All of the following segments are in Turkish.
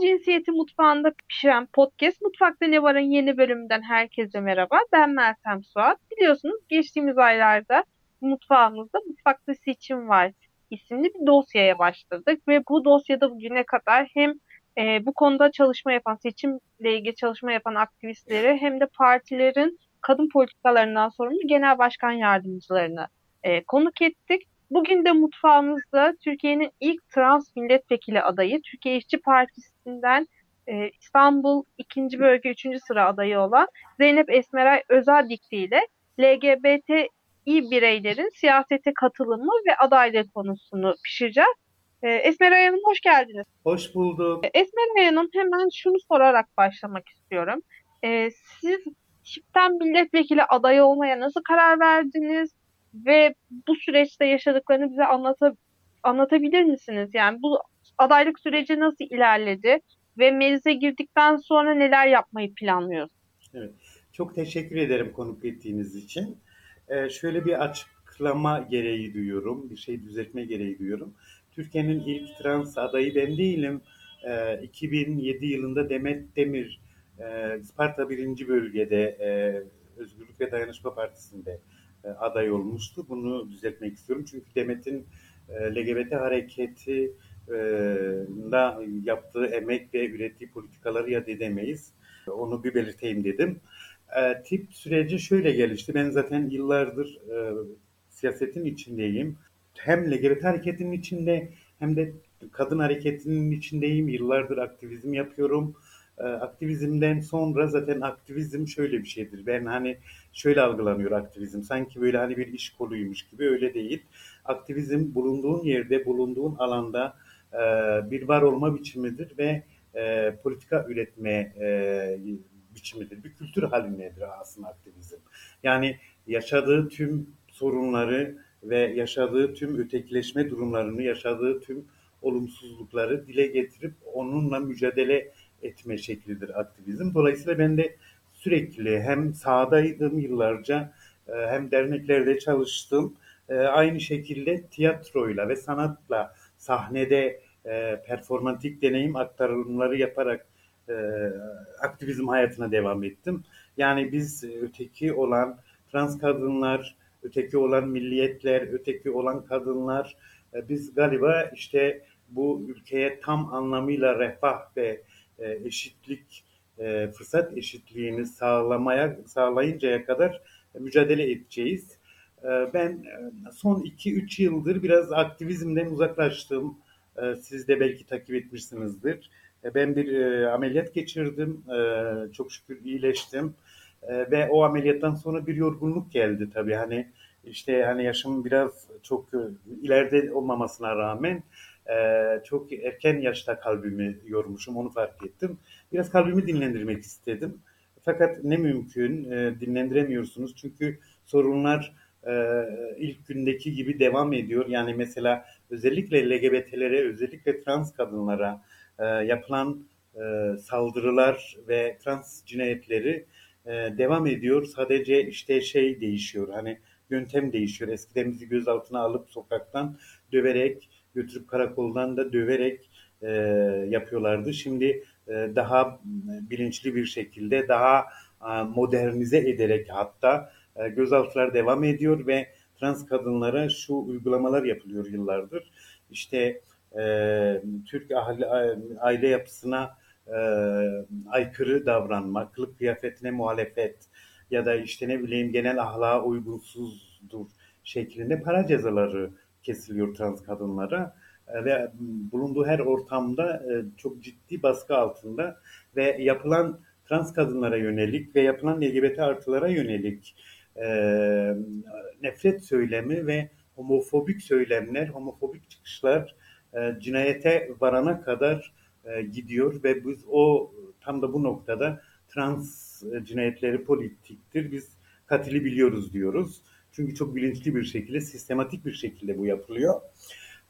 cinsiyeti mutfağında pişiren podcast Mutfakta Ne Var'ın yeni bölümünden herkese merhaba. Ben Meltem Suat. Biliyorsunuz geçtiğimiz aylarda mutfağımızda Mutfakta Seçim Var isimli bir dosyaya başladık ve bu dosyada bugüne kadar hem e, bu konuda çalışma yapan, seçimle ilgili çalışma yapan aktivistleri hem de partilerin kadın politikalarından sorumlu genel başkan yardımcılarını e, konuk ettik. Bugün de mutfağımızda Türkiye'nin ilk trans milletvekili adayı, Türkiye İşçi Partisi'nden e, İstanbul 2. Bölge 3. sıra adayı olan Zeynep Esmeray Özel Dikti ile LGBTİ bireylerin siyasete katılımı ve adaylığı konusunu pişireceğiz. E, Esmeray Hanım hoş geldiniz. Hoş bulduk. E, Esmeray Hanım hemen şunu sorarak başlamak istiyorum. E, siz çiftten milletvekili adayı olmaya nasıl karar verdiniz? Ve bu süreçte yaşadıklarını bize anlata, anlatabilir misiniz? Yani bu adaylık süreci nasıl ilerledi ve meclise girdikten sonra neler yapmayı planlıyorsunuz? Evet, çok teşekkür ederim konuk ettiğiniz için. Ee, şöyle bir açıklama gereği duyuyorum, bir şey düzeltme gereği duyuyorum. Türkiye'nin ilk trans adayı ben değilim. Ee, 2007 yılında Demet Demir, e, Sparta 1. bölgede e, Özgürlük ve Dayanışma Partisi'nde aday olmuştu. Bunu düzeltmek istiyorum. Çünkü Demet'in e, LGBT hareketi e, da yaptığı emek ve ürettiği politikaları yad edemeyiz. Onu bir belirteyim dedim. tip süreci şöyle gelişti. Ben zaten yıllardır siyasetin içindeyim. Hem LGBT hareketinin içinde hem de kadın hareketinin içindeyim. Yıllardır aktivizm yapıyorum. Aktivizmden sonra zaten aktivizm şöyle bir şeydir. Ben hani şöyle algılanıyor aktivizm. Sanki böyle hani bir iş koluymuş gibi öyle değil. Aktivizm bulunduğun yerde, bulunduğun alanda e, bir var olma biçimidir ve e, politika üretme e, biçimidir. Bir kültür halindedir aslında aktivizm. Yani yaşadığı tüm sorunları ve yaşadığı tüm ötekileşme durumlarını, yaşadığı tüm olumsuzlukları dile getirip onunla mücadele etme şeklidir aktivizm. Dolayısıyla ben de sürekli hem sahadaydım yıllarca e, hem derneklerde çalıştım. E, aynı şekilde tiyatroyla ve sanatla sahnede e, performantik deneyim aktarımları yaparak aktivizm hayatına devam ettim. Yani biz öteki olan trans kadınlar, öteki olan milliyetler, öteki olan kadınlar biz galiba işte bu ülkeye tam anlamıyla refah ve eşitlik e, fırsat eşitliğini sağlamaya sağlayıncaya kadar mücadele edeceğiz. E, ben e, son 2-3 yıldır biraz aktivizmden uzaklaştım. E, siz de belki takip etmişsinizdir. E, ben bir e, ameliyat geçirdim. E, çok şükür iyileştim. E, ve o ameliyattan sonra bir yorgunluk geldi tabii. Hani işte hani yaşım biraz çok e, ileride olmamasına rağmen e, çok erken yaşta kalbimi yormuşum onu fark ettim. Biraz kalbimi dinlendirmek istedim. Fakat ne mümkün e, dinlendiremiyorsunuz çünkü sorunlar e, ilk gündeki gibi devam ediyor. Yani mesela özellikle LGBT'lere, özellikle trans kadınlara e, yapılan e, saldırılar ve trans cinayetleri e, devam ediyor. Sadece işte şey değişiyor. Hani yöntem değişiyor. Eskiden bizi gözaltına alıp sokaktan döverek götürüp karakoldan da döverek e, yapıyorlardı. Şimdi e, daha bilinçli bir şekilde, daha e, modernize ederek hatta e, gözaltılar devam ediyor ve trans kadınlara şu uygulamalar yapılıyor yıllardır. İşte e, Türk aile, aile yapısına e, aykırı davranma, kılık kıyafetine muhalefet ya da işte ne bileyim genel ahlaka uygunsuzdur şeklinde para cezaları kesiliyor trans kadınlara e, ve bulunduğu her ortamda e, çok ciddi baskı altında ve yapılan trans kadınlara yönelik ve yapılan LGBT artılara yönelik e, nefret söylemi ve homofobik söylemler, homofobik çıkışlar cinayete varana kadar gidiyor ve biz o tam da bu noktada trans cinayetleri politiktir. Biz katili biliyoruz diyoruz. Çünkü çok bilinçli bir şekilde, sistematik bir şekilde bu yapılıyor.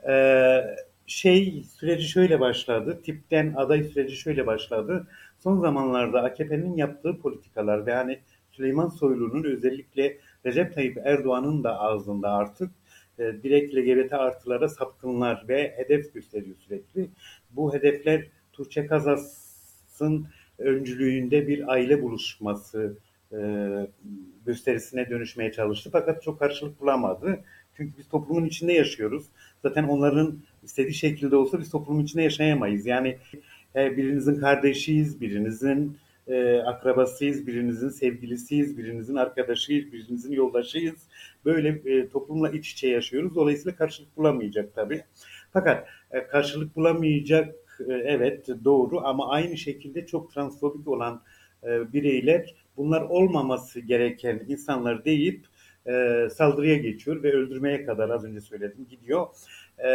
Ee, şey süreci şöyle başladı, tipten aday süreci şöyle başladı. Son zamanlarda AKP'nin yaptığı politikalar ve hani Süleyman Soylu'nun özellikle Recep Tayyip Erdoğan'ın da ağzında artık e, direkt LGBT artılara sapkınlar ve hedef gösteriyor sürekli. Bu hedefler Tuğçe Kazas'ın öncülüğünde bir aile buluşması gösterisine dönüşmeye çalıştı. Fakat çok karşılık bulamadı. Çünkü biz toplumun içinde yaşıyoruz. Zaten onların istediği şekilde olsa biz toplumun içinde yaşayamayız. Yani e, birinizin kardeşiyiz, birinizin e, akrabasıyız, birinizin sevgilisiyiz, birinizin arkadaşıyız, birinizin yoldaşıyız. Böyle e, toplumla iç içe yaşıyoruz. Dolayısıyla karşılık bulamayacak tabii. Fakat e, karşılık bulamayacak e, evet doğru ama aynı şekilde çok transfobik olan e, bireyler bunlar olmaması gereken insanlar deyip e, saldırıya geçiyor ve öldürmeye kadar az önce söyledim gidiyor. E,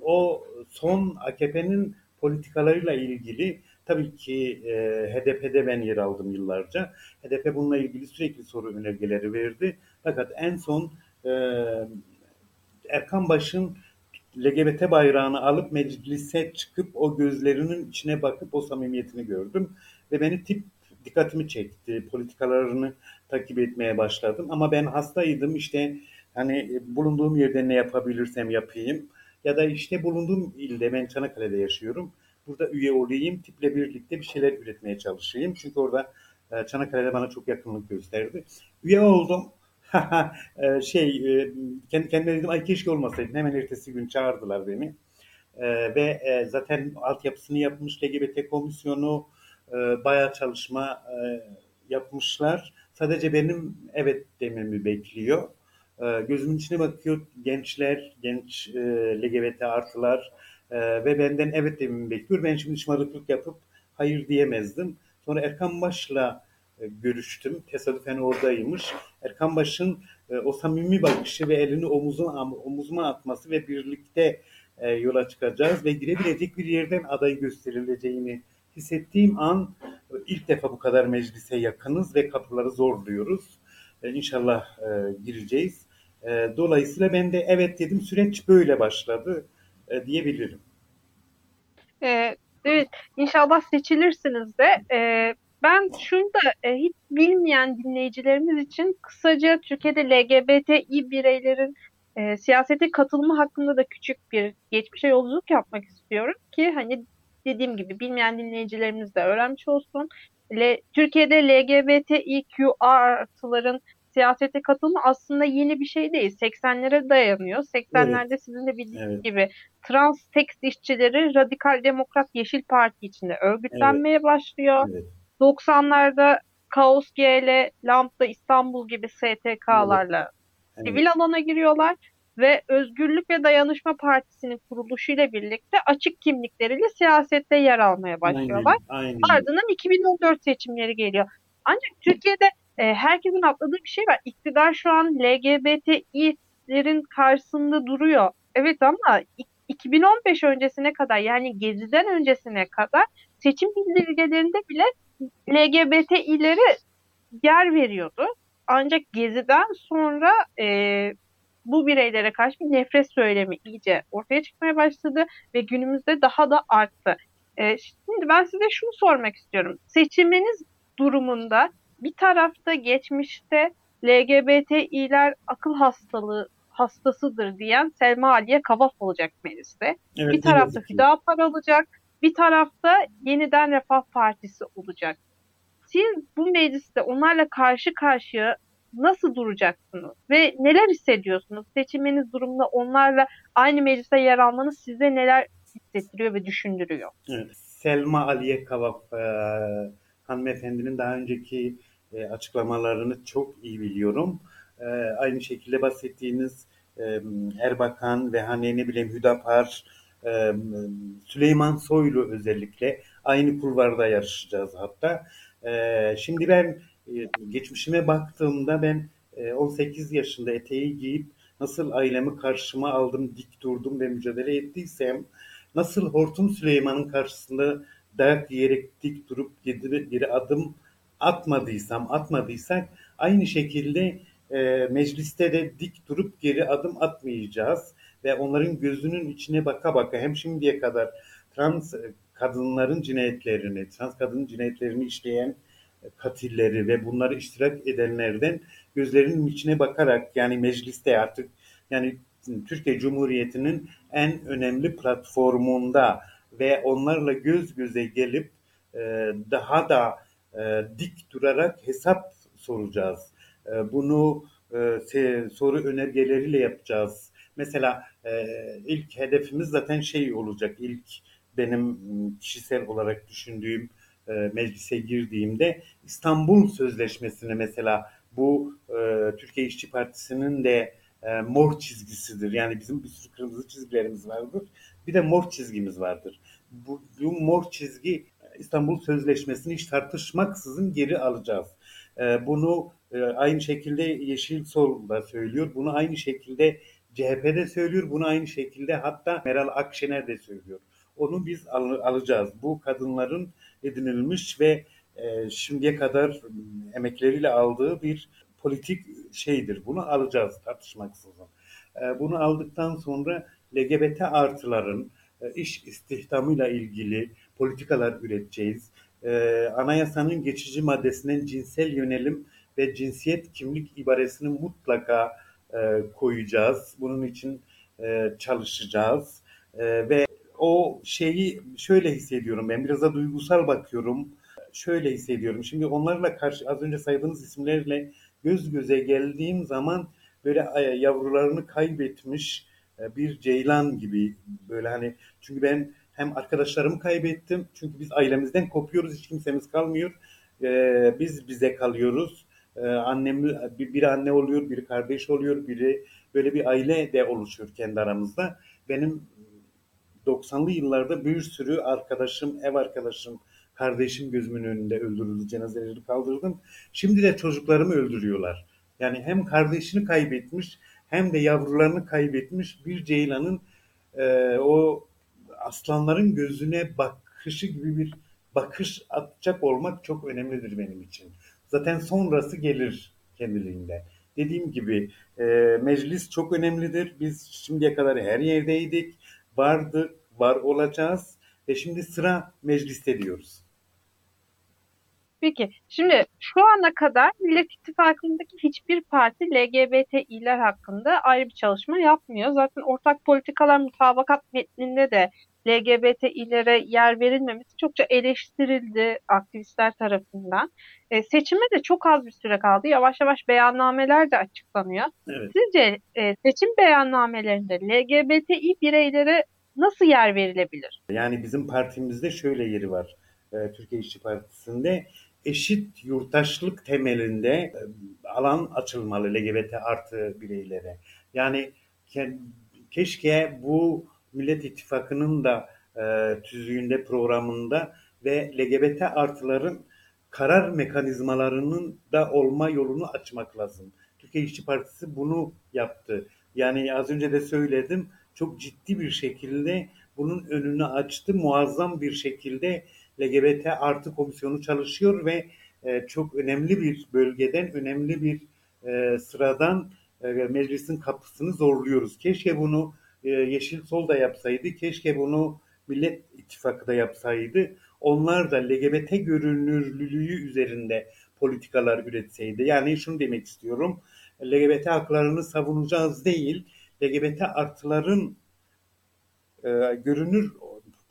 o son AKP'nin politikalarıyla ilgili tabii ki e, HDP'de ben yer aldım yıllarca. HDP bununla ilgili sürekli soru önergeleri verdi. Fakat en son e, Erkan Baş'ın LGBT bayrağını alıp meclise çıkıp o gözlerinin içine bakıp o samimiyetini gördüm. Ve beni tip dikkatimi çekti. Politikalarını takip etmeye başladım. Ama ben hastaydım işte hani bulunduğum yerde ne yapabilirsem yapayım. Ya da işte bulunduğum ilde ben Çanakkale'de yaşıyorum. Burada üye olayım, tiple birlikte bir şeyler üretmeye çalışayım. Çünkü orada e, Çanakkale'de bana çok yakınlık gösterdi. Üye oldum. E, şey e, kendi kendime dedim ay keşke olmasaydım. Hemen ertesi gün çağırdılar beni. Ve zaten altyapısını yapmış LGBT komisyonu bayağı çalışma yapmışlar. Sadece benim evet dememi bekliyor. Gözümün içine bakıyor gençler, genç LGBT artılar, ee, ve benden evet dememi bekliyor. Ben şimdi şımarıklık yapıp hayır diyemezdim. Sonra Erkan Baş'la e, görüştüm. Tesadüfen oradaymış. Erkan Baş'ın e, o samimi bakışı ve elini omuzuna, omuzuma atması ve birlikte e, yola çıkacağız ve girebilecek bir yerden aday gösterileceğini hissettiğim an ilk defa bu kadar meclise yakınız ve kapıları zorluyoruz. İnşallah gireceğiz. Dolayısıyla ben de evet dedim. Süreç böyle başladı e, diyebilirim. Ee, evet, inşallah seçilirsiniz de. Ee, ben şunu da e, hiç bilmeyen dinleyicilerimiz için kısaca Türkiye'de LGBTİ bireylerin e, siyasete katılımı hakkında da küçük bir geçmişe yolculuk yapmak istiyorum ki hani dediğim gibi bilmeyen dinleyicilerimiz de öğrenmiş olsun. Le, Türkiye'de LGBTİQ artıların siyasete katılma aslında yeni bir şey değil. 80'lere dayanıyor. 80'lerde evet. sizin de bildiğiniz evet. gibi trans tekst işçileri Radikal Demokrat Yeşil Parti içinde örgütlenmeye evet. başlıyor. Evet. 90'larda Kaos GL, Lambda İstanbul gibi STK'larla evet. sivil alana giriyorlar ve Özgürlük ve Dayanışma Partisi'nin kuruluşuyla birlikte açık kimlikleriyle siyasette yer almaya başlıyorlar. Aynen, aynen. Ardından 2014 seçimleri geliyor. Ancak Türkiye'de e, herkesin atladığı bir şey var. İktidar şu an LGBTİ'lerin karşısında duruyor. Evet ama 2015 öncesine kadar yani Gezi'den öncesine kadar seçim bildirgelerinde bile LGBTİ'lere yer veriyordu. Ancak Gezi'den sonra e, bu bireylere karşı bir nefret söylemi iyice ortaya çıkmaya başladı ve günümüzde daha da arttı. E, şimdi ben size şunu sormak istiyorum. Seçiminiz durumunda bir tarafta geçmişte LGBTİ'ler akıl hastalığı hastasıdır diyen Selma Aliye Kavaf olacak mecliste. Evet, bir tarafta Hüdapar olacak, bir tarafta yeniden Refah Partisi olacak. Siz bu mecliste onlarla karşı karşıya nasıl duracaksınız ve neler hissediyorsunuz? Seçiminiz durumunda onlarla aynı mecliste yer almanız size neler hissettiriyor ve düşündürüyor? Evet. Selma Aliye Kavaf e, hanımefendinin daha önceki e, açıklamalarını çok iyi biliyorum. E, aynı şekilde bahsettiğiniz e, Erbakan ve hani ne bileyim Hüdapar, e, Süleyman Soylu özellikle aynı kulvarda yarışacağız hatta. E, şimdi ben geçmişime baktığımda ben e, 18 yaşında eteği giyip nasıl ailemi karşıma aldım, dik durdum ve mücadele ettiysem, nasıl Hortum Süleyman'ın karşısında dayak yiyerek dik durup geri, geri adım atmadıysam, atmadıysak aynı şekilde e, mecliste de dik durup geri adım atmayacağız ve onların gözünün içine baka baka hem şimdiye kadar trans kadınların cinayetlerini, trans kadının cinayetlerini işleyen katilleri ve bunları iştirak edenlerden gözlerinin içine bakarak yani mecliste artık yani Türkiye Cumhuriyeti'nin en önemli platformunda ve onlarla göz göze gelip e, daha da e, dik durarak hesap soracağız. E, bunu soru önergeleriyle yapacağız. Mesela ilk hedefimiz zaten şey olacak. İlk benim kişisel olarak düşündüğüm e, meclise girdiğimde İstanbul Sözleşmesi'ne mesela bu e, Türkiye İşçi Partisi'nin de e, mor çizgisidir. Yani bizim bir sürü kırmızı çizgilerimiz vardır. Bir de mor çizgimiz vardır. Bu, bu mor çizgi İstanbul Sözleşmesi'ni hiç tartışmaksızın geri alacağız. E, bunu e, aynı şekilde Yeşil Sol da söylüyor. Bunu aynı şekilde CHP de söylüyor. Bunu aynı şekilde hatta Meral Akşener de söylüyor. Onu biz al, alacağız. Bu kadınların edinilmiş ve e, şimdiye kadar emekleriyle aldığı bir politik şeydir. Bunu alacağız tartışmaksızın. E, bunu aldıktan sonra LGBT artıların e, iş istihdamıyla ilgili politikalar üreteceğiz. E, anayasanın geçici maddesinden cinsel yönelim ve cinsiyet kimlik ibaresini mutlaka koyacağız. Bunun için çalışacağız. Ve o şeyi şöyle hissediyorum ben biraz da duygusal bakıyorum. Şöyle hissediyorum. Şimdi onlarla karşı az önce saydığınız isimlerle göz göze geldiğim zaman böyle e, yavrularını kaybetmiş e, bir ceylan gibi böyle hani çünkü ben hem arkadaşlarımı kaybettim çünkü biz ailemizden kopuyoruz hiç kimsemiz kalmıyor ee, biz bize kalıyoruz ee, annem bir anne oluyor biri kardeş oluyor biri böyle bir aile de oluşuyor kendi aramızda benim 90'lı yıllarda bir sürü arkadaşım ev arkadaşım kardeşim gözümün önünde öldürüldü cenazeleri kaldırdım şimdi de çocuklarımı öldürüyorlar yani hem kardeşini kaybetmiş hem de yavrularını kaybetmiş bir ceylanın e, o aslanların gözüne bakışı gibi bir bakış atacak olmak çok önemlidir benim için. Zaten sonrası gelir kendiliğinde. Dediğim gibi e, meclis çok önemlidir. Biz şimdiye kadar her yerdeydik, vardık, var olacağız ve şimdi sıra mecliste diyoruz. Peki şimdi şu ana kadar Millet İttifakı'ndaki hiçbir parti LGBTİ'ler hakkında ayrı bir çalışma yapmıyor. Zaten ortak politikalar mutabakat metninde de LGBTİ'lere yer verilmemesi çokça eleştirildi aktivistler tarafından. E, seçime de çok az bir süre kaldı. Yavaş yavaş beyannameler de açıklanıyor. Evet. Sizce e, seçim beyannamelerinde LGBTİ bireylere nasıl yer verilebilir? Yani bizim partimizde şöyle yeri var. E, Türkiye İşçi Partisi'nde eşit yurttaşlık temelinde e, alan açılmalı LGBT artı bireylere. Yani keşke bu Millet İttifakı'nın da e, tüzüğünde programında ve LGBT artıların karar mekanizmalarının da olma yolunu açmak lazım. Türkiye İşçi Partisi bunu yaptı. Yani az önce de söyledim çok ciddi bir şekilde bunun önünü açtı. Muazzam bir şekilde LGBT artı komisyonu çalışıyor ve e, çok önemli bir bölgeden, önemli bir e, sıradan e, meclisin kapısını zorluyoruz. Keşke bunu e, Yeşil Sol da yapsaydı, keşke bunu Millet İttifakı da yapsaydı. Onlar da LGBT görünürlülüğü üzerinde politikalar üretseydi. Yani şunu demek istiyorum. LGBT haklarını savunacağız değil, LGBT artıların e, görünür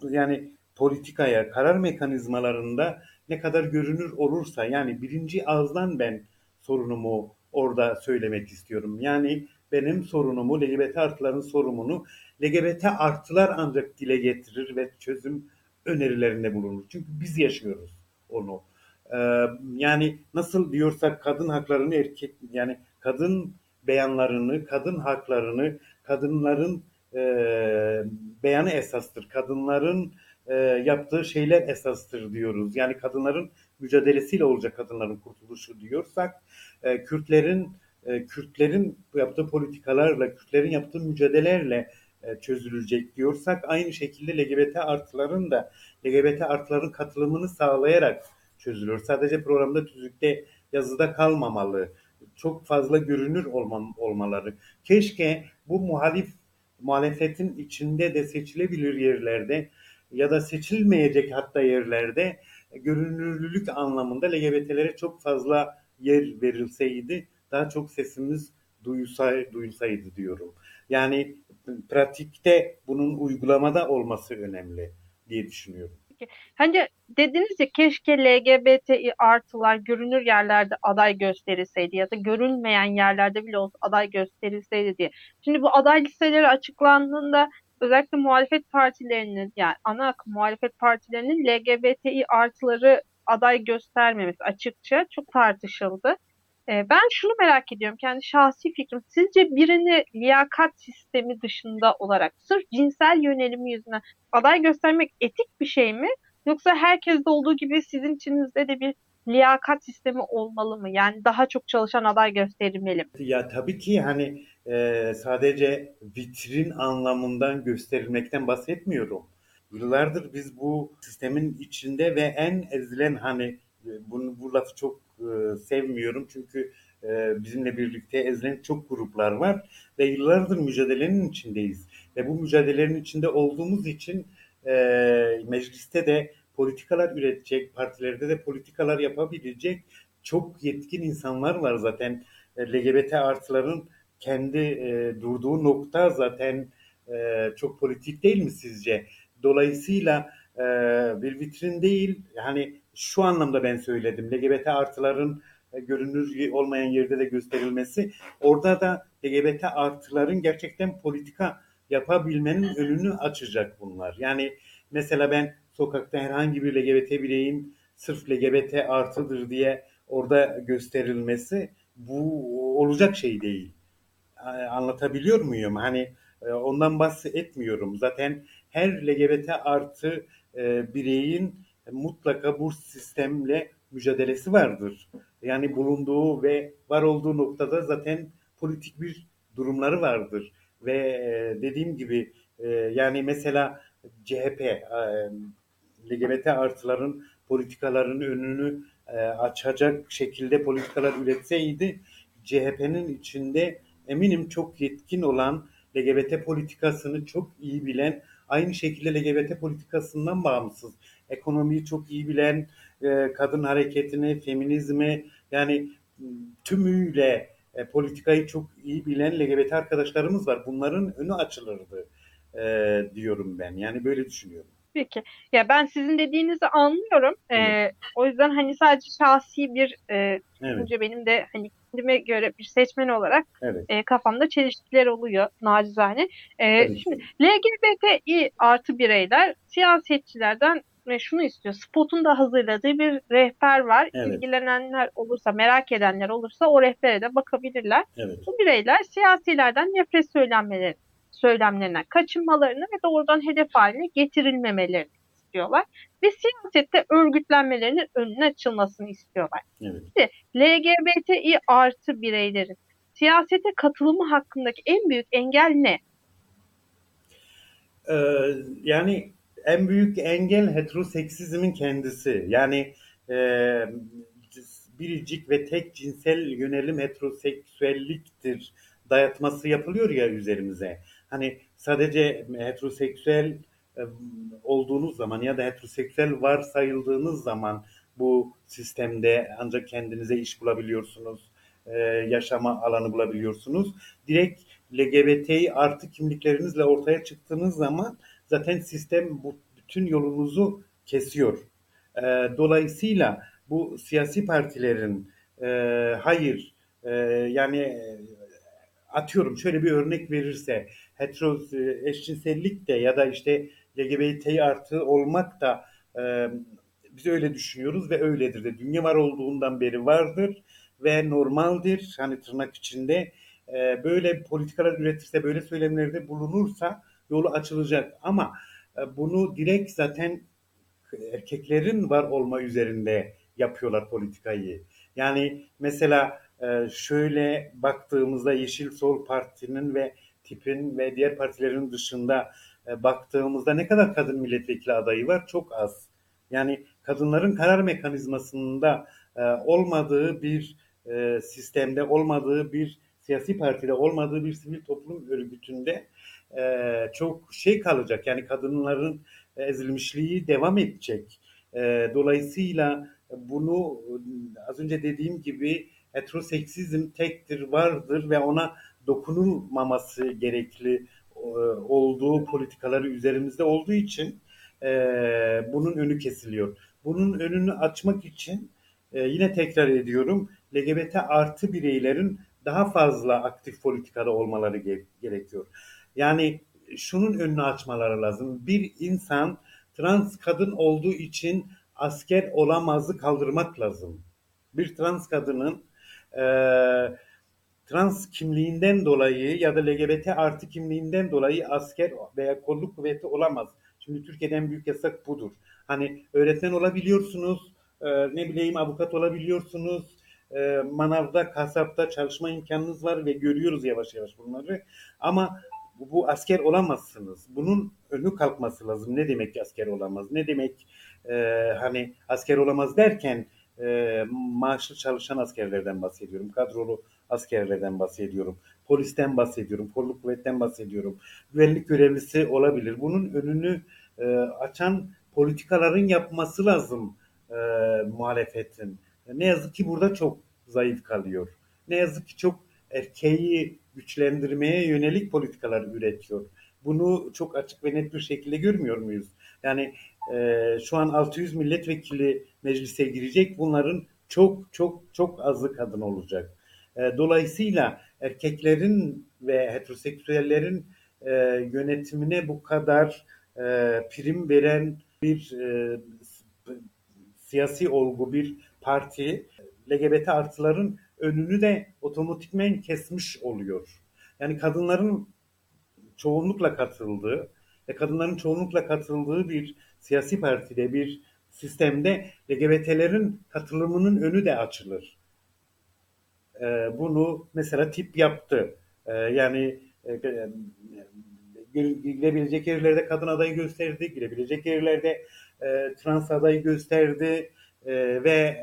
yani politikaya, karar mekanizmalarında ne kadar görünür olursa yani birinci ağızdan ben sorunumu orada söylemek istiyorum. Yani benim sorunumu, LGBT artıların sorumunu LGBT artılar ancak dile getirir ve çözüm önerilerinde bulunur. Çünkü biz yaşıyoruz onu. Ee, yani nasıl diyorsak kadın haklarını erkek yani kadın beyanlarını, kadın haklarını, kadınların e, beyanı esastır. Kadınların e, yaptığı şeyler esastır diyoruz. Yani kadınların mücadelesiyle olacak kadınların kurtuluşu diyorsak, e, Kürtlerin e, Kürtlerin yaptığı politikalarla, Kürtlerin yaptığı mücadelelerle e, çözülecek diyorsak, aynı şekilde LGBT artıların da LGBT artıların katılımını sağlayarak çözülür. Sadece programda tüzükte yazıda kalmamalı. Çok fazla görünür olmam, olmaları. Keşke bu muhalif muhalefetin içinde de seçilebilir yerlerde ya da seçilmeyecek hatta yerlerde görünürlülük anlamında LGBT'lere çok fazla yer verilseydi daha çok sesimiz duyulsay, duyulsaydı diyorum. Yani pratikte bunun uygulamada olması önemli. diye düşünüyorum. Hani dediniz ya keşke LGBTİ artılar görünür yerlerde aday gösterilseydi ya da görünmeyen yerlerde bile olsa aday gösterilseydi diye. Şimdi bu aday listeleri açıklandığında özellikle muhalefet partilerinin yani ana akım muhalefet partilerinin LGBTİ artıları aday göstermemesi açıkça çok tartışıldı. Ee, ben şunu merak ediyorum kendi şahsi fikrim. Sizce birini liyakat sistemi dışında olarak sırf cinsel yönelimi yüzünden aday göstermek etik bir şey mi? Yoksa herkeste olduğu gibi sizin içinizde de bir liyakat sistemi olmalı mı? Yani daha çok çalışan aday gösterilmeli mi? Ya tabii ki hani e, sadece vitrin anlamından gösterilmekten bahsetmiyorum. Yıllardır biz bu sistemin içinde ve en ezilen hani bunu bu lafı çok e, sevmiyorum çünkü e, bizimle birlikte ezilen çok gruplar var ve yıllardır mücadelenin içindeyiz ve bu mücadelelerin içinde olduğumuz için e, mecliste de politikalar üretecek, partilerde de politikalar yapabilecek çok yetkin insanlar var zaten. E, LGBT artıların kendi e, durduğu nokta zaten e, çok politik değil mi sizce? Dolayısıyla e, bir vitrin değil, hani şu anlamda ben söyledim. LGBT artıların e, görünür olmayan yerde de gösterilmesi. Orada da LGBT artıların gerçekten politika yapabilmenin önünü açacak bunlar. Yani mesela ben sokakta herhangi bir LGBT bireyin sırf LGBT artıdır diye orada gösterilmesi bu olacak şey değil. Anlatabiliyor muyum? Hani e, ondan bahsetmiyorum. Zaten her LGBT artı e, bireyin mutlaka bu sistemle mücadelesi vardır. Yani bulunduğu ve var olduğu noktada zaten politik bir durumları vardır. Ve e, dediğim gibi yani mesela CHP LGBT artıların politikaların önünü açacak şekilde politikalar üretseydi CHP'nin içinde eminim çok yetkin olan LGBT politikasını çok iyi bilen, aynı şekilde LGBT politikasından bağımsız, ekonomiyi çok iyi bilen, e, kadın hareketini, feminizmi yani tümüyle e, politikayı çok iyi bilen LGBT arkadaşlarımız var. Bunların önü açılırdı e, diyorum ben. Yani böyle düşünüyorum. Peki. Ya ben sizin dediğinizi anlıyorum. Ee, evet. O yüzden hani sadece şahsi bir e, evet. benim de hani kendime göre bir seçmen olarak evet. e, kafamda çelişkiler oluyor nacizane. E, evet. Şimdi LGBTİ artı bireyler siyasetçilerden ve şunu istiyor. Spot'un da hazırladığı bir rehber var. Evet. İlgilenenler olursa, merak edenler olursa o rehbere de bakabilirler. Evet. Bu bireyler siyasilerden nefret söylenmeleri söylemlerine kaçınmalarını ve doğrudan hedef haline getirilmemelerini istiyorlar. Ve siyasette örgütlenmelerinin önüne açılmasını istiyorlar. Evet. Şimdi LGBTİ artı bireylerin siyasete katılımı hakkındaki en büyük engel ne? Ee, yani en büyük engel heteroseksizmin kendisi. Yani e, biricik ve tek cinsel yönelim heteroseksüelliktir dayatması yapılıyor ya üzerimize. Hani sadece heteroseksüel e, olduğunuz zaman ya da heteroseksüel varsayıldığınız zaman bu sistemde ancak kendinize iş bulabiliyorsunuz, e, yaşama alanı bulabiliyorsunuz. Direkt LGBT artı kimliklerinizle ortaya çıktığınız zaman zaten sistem bu bütün yolunuzu kesiyor. E, dolayısıyla bu siyasi partilerin hayır yani atıyorum şöyle bir örnek verirse hetero eşcinsellik de ya da işte LGBT artı olmak da e, biz öyle düşünüyoruz ve öyledir de dünya var olduğundan beri vardır ve normaldir hani tırnak içinde e, böyle politikalar üretirse böyle söylemlerde bulunursa yolu açılacak ama e, bunu direkt zaten erkeklerin var olma üzerinde yapıyorlar politikayı. Yani mesela e, şöyle baktığımızda Yeşil Sol Parti'nin ve tipin ve diğer partilerin dışında e, baktığımızda ne kadar kadın milletvekili adayı var? Çok az. Yani kadınların karar mekanizmasında e, olmadığı bir e, sistemde, olmadığı bir siyasi partide, olmadığı bir sivil toplum örgütünde çok şey kalacak. Yani kadınların ezilmişliği devam edecek. Dolayısıyla bunu az önce dediğim gibi heteroseksizm tektir, vardır ve ona dokunulmaması gerekli e, olduğu politikaları üzerimizde olduğu için e, bunun önü kesiliyor. Bunun önünü açmak için e, yine tekrar ediyorum LGBT artı bireylerin daha fazla aktif politikada olmaları ge- gerekiyor. Yani şunun önünü açmaları lazım. Bir insan trans kadın olduğu için asker olamazı kaldırmak lazım. Bir trans kadının e, trans kimliğinden dolayı ya da LGBT artı kimliğinden dolayı asker veya kolluk kuvveti olamaz. Şimdi Türkiye'den büyük yasak budur. Hani öğretmen olabiliyorsunuz, e, ne bileyim avukat olabiliyorsunuz, e, manavda, kasapta çalışma imkanınız var ve görüyoruz yavaş yavaş bunları. Ama bu, bu asker olamazsınız. Bunun önü kalkması lazım. Ne demek ki asker olamaz? Ne demek e, hani asker olamaz derken e, maaşlı çalışan askerlerden bahsediyorum. Kadrolu askerlerden bahsediyorum. Polisten bahsediyorum. Kolluk kuvvetten bahsediyorum. Güvenlik görevlisi olabilir. Bunun önünü e, açan politikaların yapması lazım e, muhalefetin. Ne yazık ki burada çok zayıf kalıyor. Ne yazık ki çok erkeği güçlendirmeye yönelik politikalar üretiyor. Bunu çok açık ve net bir şekilde görmüyor muyuz? Yani e, şu an 600 milletvekili meclise girecek. Bunların çok çok çok azı kadın olacak. E, dolayısıyla erkeklerin ve heteroseksüellerin e, yönetimine bu kadar e, prim veren bir e, siyasi olgu, bir parti LGBT artıların önünü de otomatikmen kesmiş oluyor. Yani kadınların çoğunlukla katıldığı ve kadınların çoğunlukla katıldığı bir siyasi partide, bir sistemde LGBT'lerin katılımının önü de açılır. Ee, bunu mesela tip yaptı. Ee, yani e, e girebilecek yerlerde kadın adayı gösterdi, girebilecek yerlerde e, trans adayı gösterdi e, ve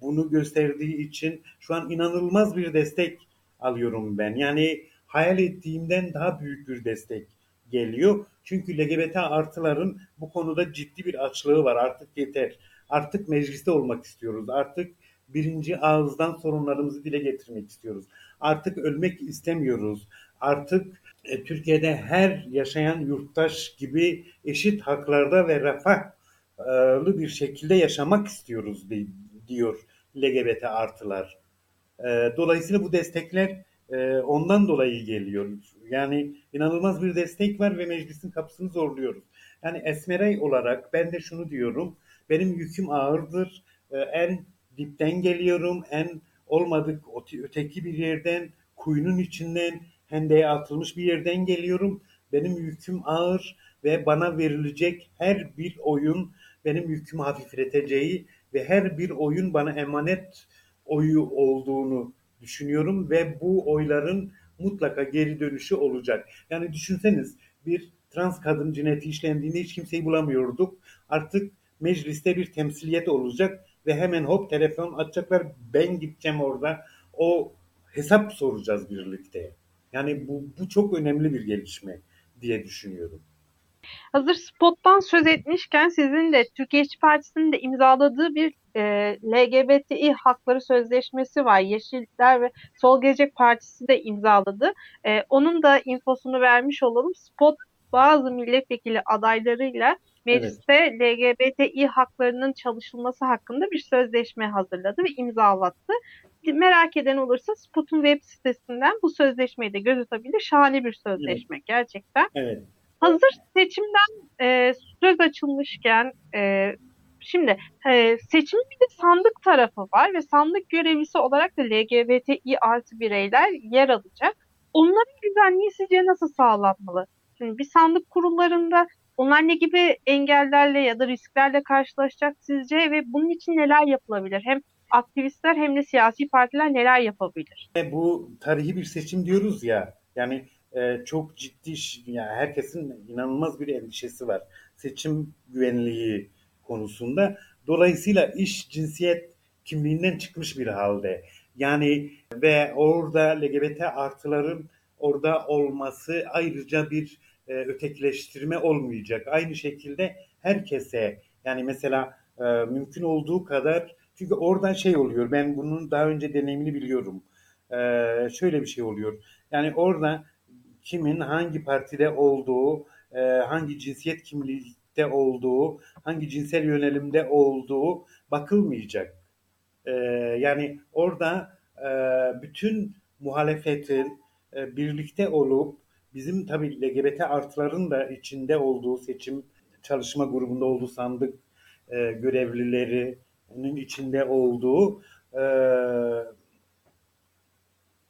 bunu gösterdiği için şu an inanılmaz bir destek alıyorum ben. Yani hayal ettiğimden daha büyük bir destek geliyor. Çünkü LGBT artıların bu konuda ciddi bir açlığı var. Artık yeter. Artık mecliste olmak istiyoruz. Artık birinci ağızdan sorunlarımızı dile getirmek istiyoruz. Artık ölmek istemiyoruz. Artık e, Türkiye'de her yaşayan yurttaş gibi eşit haklarda ve refahlı bir şekilde yaşamak istiyoruz diyor LGBT artılar. E, dolayısıyla bu destekler e, ondan dolayı geliyor. Yani inanılmaz bir destek var ve meclisin kapısını zorluyoruz. Yani Esmerey olarak ben de şunu diyorum. Benim yüküm ağırdır. E, en dipten geliyorum. En olmadık öteki bir yerden, kuyunun içinden, hendeye atılmış bir yerden geliyorum. Benim yüküm ağır ve bana verilecek her bir oyun benim yükümü hafifleteceği ve her bir oyun bana emanet oyu olduğunu düşünüyorum ve bu oyların mutlaka geri dönüşü olacak. Yani düşünseniz bir trans kadın cinayeti işlendiğinde hiç kimseyi bulamıyorduk. Artık mecliste bir temsiliyet olacak ve hemen hop telefon açacaklar. Ben gideceğim orada. O hesap soracağız birlikte. Yani bu, bu çok önemli bir gelişme diye düşünüyorum. Hazır spottan söz etmişken sizin de Türkiye İşçi Partisi'nin de imzaladığı bir e, LGBTİ hakları sözleşmesi var. Yeşiller ve Sol Gelecek Partisi de imzaladı. E, onun da infosunu vermiş olalım. Spot bazı milletvekili adaylarıyla mecliste evet. LGBTİ haklarının çalışılması hakkında bir sözleşme hazırladı ve imzalattı. Merak eden olursa Spot'un web sitesinden bu sözleşmeyi de gözetebilir. Şahane bir sözleşme evet. gerçekten. Evet. Hazır seçimden e, söz açılmışken e, şimdi e, seçimin bir de sandık tarafı var ve sandık görevlisi olarak da LGBTİ artı bireyler yer alacak. Onların güvenliği sizce nasıl sağlanmalı? Şimdi bir sandık kurullarında onlar ne gibi engellerle ya da risklerle karşılaşacak sizce ve bunun için neler yapılabilir? Hem aktivistler hem de siyasi partiler neler yapabilir? E, bu tarihi bir seçim diyoruz ya. Yani e, çok ciddi yani herkesin inanılmaz bir endişesi var. Seçim güvenliği konusunda. Dolayısıyla iş cinsiyet kimliğinden çıkmış bir halde. Yani ve orada LGBT artıların orada olması ayrıca bir e, ötekileştirme olmayacak. Aynı şekilde herkese yani mesela e, mümkün olduğu kadar çünkü oradan şey oluyor ben bunun daha önce deneyimini biliyorum. E, şöyle bir şey oluyor. Yani orada kimin hangi partide olduğu, e, hangi cinsiyet kimliği de olduğu, hangi cinsel yönelimde olduğu bakılmayacak. E, yani orada e, bütün muhalefetin e, birlikte olup bizim tabii LGBT artıların da içinde olduğu seçim çalışma grubunda olduğu sandık e, görevlilerinin içinde olduğu e,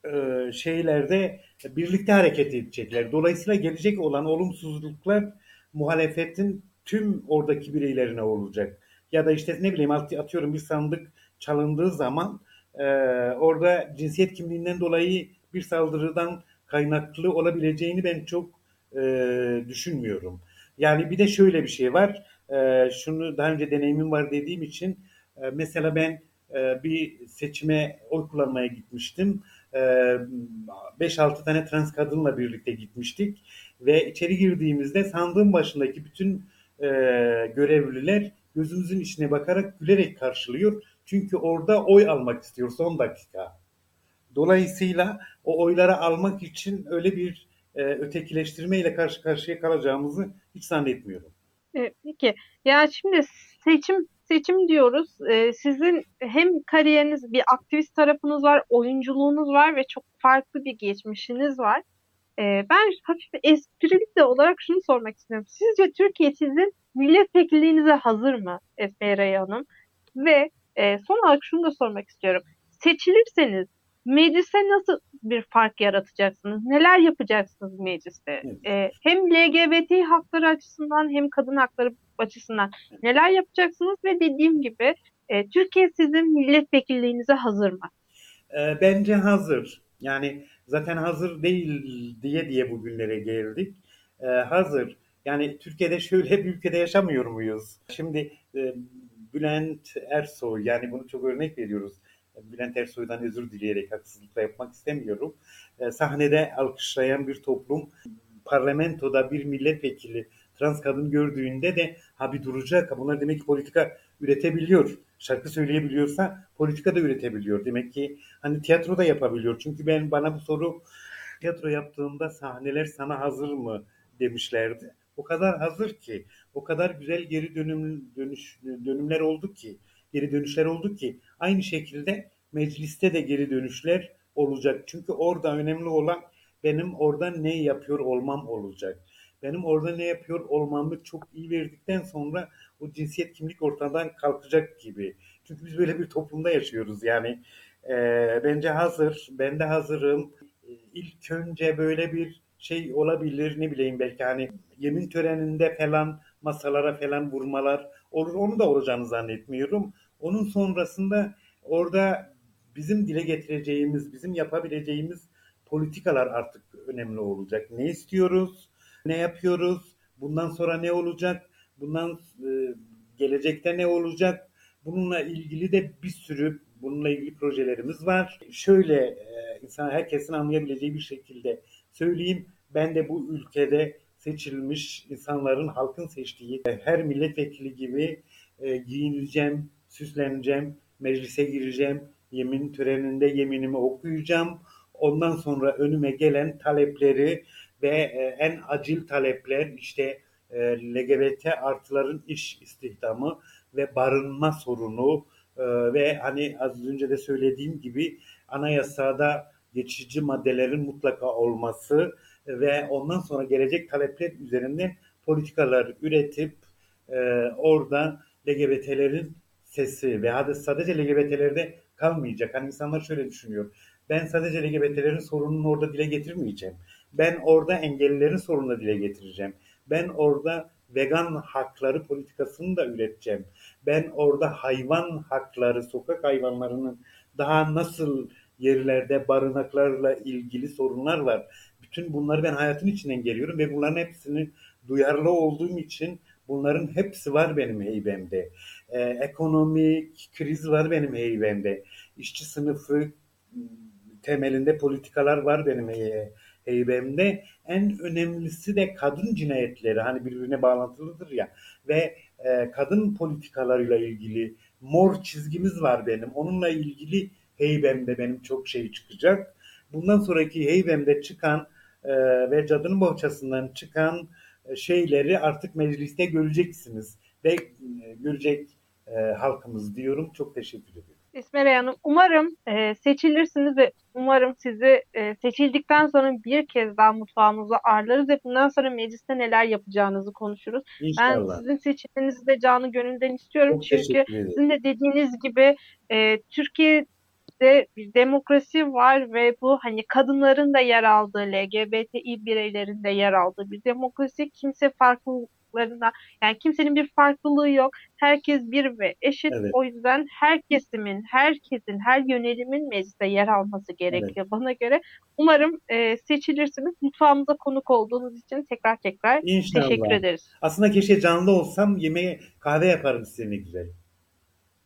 e, şeylerde birlikte hareket edecekler. Dolayısıyla gelecek olan olumsuzluklar muhalefetin tüm oradaki bireylerine olacak. Ya da işte ne bileyim atıyorum bir sandık çalındığı zaman e, orada cinsiyet kimliğinden dolayı bir saldırıdan kaynaklı olabileceğini ben çok e, düşünmüyorum. Yani bir de şöyle bir şey var. E, şunu daha önce deneyimim var dediğim için e, mesela ben e, bir seçime oy kullanmaya gitmiştim. 5-6 tane trans kadınla birlikte gitmiştik ve içeri girdiğimizde sandığın başındaki bütün e, görevliler gözümüzün içine bakarak gülerek karşılıyor. Çünkü orada oy almak istiyor son dakika. Dolayısıyla o oyları almak için öyle bir e, ötekileştirmeyle karşı karşıya kalacağımızı hiç zannetmiyorum. E, peki. Ya şimdi seçim seçim diyoruz. E, sizin hem kariyeriniz, bir aktivist tarafınız var, oyunculuğunuz var ve çok farklı bir geçmişiniz var. E, ben hafif esprili de olarak şunu sormak istiyorum. Sizce Türkiye sizin milletvekilliğinize hazır mı Esme Hanım? Ve e, son olarak şunu da sormak istiyorum. Seçilirseniz meclise nasıl bir fark yaratacaksınız? Neler yapacaksınız mecliste? Evet. Ee, hem LGBT hakları açısından hem kadın hakları açısından neler yapacaksınız ve dediğim gibi e, Türkiye sizin milletvekilliğinize hazır mı? E, bence hazır. Yani zaten hazır değil diye diye bugünlere geldik. E, hazır. Yani Türkiye'de şöyle bir ülkede yaşamıyor muyuz? Şimdi e, Bülent Ersoy yani bunu çok örnek veriyoruz Bülent Ersoy'dan özür dileyerek haksızlıkla yapmak istemiyorum. E, sahnede alkışlayan bir toplum parlamentoda bir milletvekili trans kadın gördüğünde de ha bir duracak. Bunlar demek ki politika üretebiliyor. Şarkı söyleyebiliyorsa politika da üretebiliyor. Demek ki hani tiyatro da yapabiliyor. Çünkü ben bana bu soru tiyatro yaptığımda sahneler sana hazır mı demişlerdi. O kadar hazır ki, o kadar güzel geri dönüm dönüş dönümler oldu ki geri dönüşler oldu ki aynı şekilde mecliste de geri dönüşler olacak. Çünkü orada önemli olan benim orada ne yapıyor olmam olacak. Benim orada ne yapıyor olmamı çok iyi verdikten sonra o cinsiyet kimlik ortadan kalkacak gibi. Çünkü biz böyle bir toplumda yaşıyoruz yani. E, bence hazır, ben de hazırım. E, ilk önce böyle bir şey olabilir ne bileyim belki hani yemin töreninde falan masalara falan vurmalar olur. Onu da olacağını zannetmiyorum. Onun sonrasında orada bizim dile getireceğimiz, bizim yapabileceğimiz politikalar artık önemli olacak. Ne istiyoruz? Ne yapıyoruz? Bundan sonra ne olacak? Bundan e, gelecekte ne olacak? Bununla ilgili de bir sürü bununla ilgili projelerimiz var. Şöyle e, insan herkesin anlayabileceği bir şekilde söyleyeyim. Ben de bu ülkede seçilmiş insanların halkın seçtiği her milletvekili gibi e, giyineceğim, süsleneceğim, meclise gireceğim, yemin töreninde yeminimi okuyacağım. Ondan sonra önüme gelen talepleri ve e, en acil talepler işte e, LGBT artıların iş istihdamı ve barınma sorunu e, ve hani az önce de söylediğim gibi anayasada geçici maddelerin mutlaka olması ve ondan sonra gelecek talepler üzerinden politikalar üretip e, orada LGBT'lerin sesi ve hadi sadece LGBT'lerde kalmayacak. Hani insanlar şöyle düşünüyor. Ben sadece LGBT'lerin sorununu orada dile getirmeyeceğim. Ben orada engellilerin sorununu dile getireceğim. Ben orada vegan hakları politikasını da üreteceğim. Ben orada hayvan hakları, sokak hayvanlarının daha nasıl yerlerde barınaklarla ilgili sorunlar var. Bütün bunları ben hayatın içinden geliyorum ve bunların hepsini duyarlı olduğum için bunların hepsi var benim heybemde. Ee, ekonomik kriz var benim heybemde. İşçi sınıfı temelinde politikalar var benim heybemde. En önemlisi de kadın cinayetleri hani birbirine bağlantılıdır ya ve e, kadın politikalarıyla ilgili mor çizgimiz var benim. Onunla ilgili heybemde benim çok şey çıkacak. Bundan sonraki heybemde çıkan e, ve cadının bohçasından çıkan şeyleri artık mecliste göreceksiniz ve görecek halkımız diyorum. Çok teşekkür ederim. İsmerey Hanım, umarım e, seçilirsiniz ve umarım sizi e, seçildikten sonra bir kez daha mutfağımıza ağırlarız ve bundan sonra mecliste neler yapacağınızı konuşuruz. İnşallah. Ben sizin seçilmenizi de canı gönülden istiyorum. Çok Çünkü sizin de dediğiniz gibi e, Türkiye'de bir demokrasi var ve bu hani kadınların da yer aldığı, LGBTİ bireylerin de yer aldığı bir demokrasi. Kimse farklı haklarında yani kimsenin bir farklılığı yok. Herkes bir ve eşit. Evet. O yüzden her kesimin, herkesin, her yönelimin mecliste yer alması gerekiyor evet. bana göre. Umarım e, seçilirsiniz. Mutfağımıza konuk olduğunuz için tekrar tekrar İnşallah. teşekkür ederiz. Aslında keşke canlı olsam yemeğe kahve yaparım size ne güzel.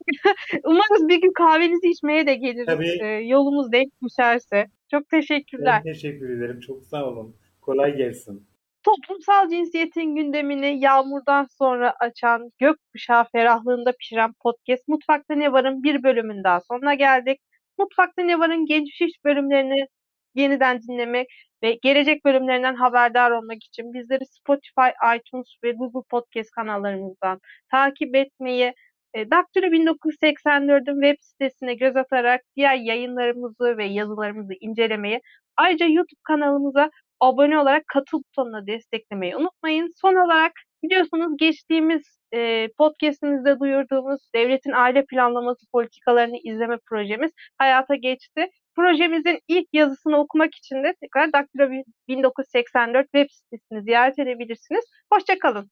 Umarız bir gün kahvenizi içmeye de geliriz. Tabii. Ee, yolumuz denk düşerse. Çok teşekkürler. Ben teşekkür ederim. Çok sağ olun. Kolay gelsin. Toplumsal cinsiyetin gündemini yağmurdan sonra açan, gökkuşağı ferahlığında pişiren podcast Mutfakta Ne Var'ın bir bölümün daha sonuna geldik. Mutfakta Ne Var'ın geçmiş bölümlerini yeniden dinlemek ve gelecek bölümlerinden haberdar olmak için bizleri Spotify, iTunes ve Google Podcast kanallarımızdan takip etmeyi, e, Daktilo 1984'ün web sitesine göz atarak diğer yayınlarımızı ve yazılarımızı incelemeyi, ayrıca YouTube kanalımıza abone olarak katıl butonuna desteklemeyi unutmayın. Son olarak biliyorsunuz geçtiğimiz e, podcastimizde duyurduğumuz devletin aile planlaması politikalarını izleme projemiz hayata geçti. Projemizin ilk yazısını okumak için de tekrar Daktilo 1984 web sitesini ziyaret edebilirsiniz. Hoşçakalın.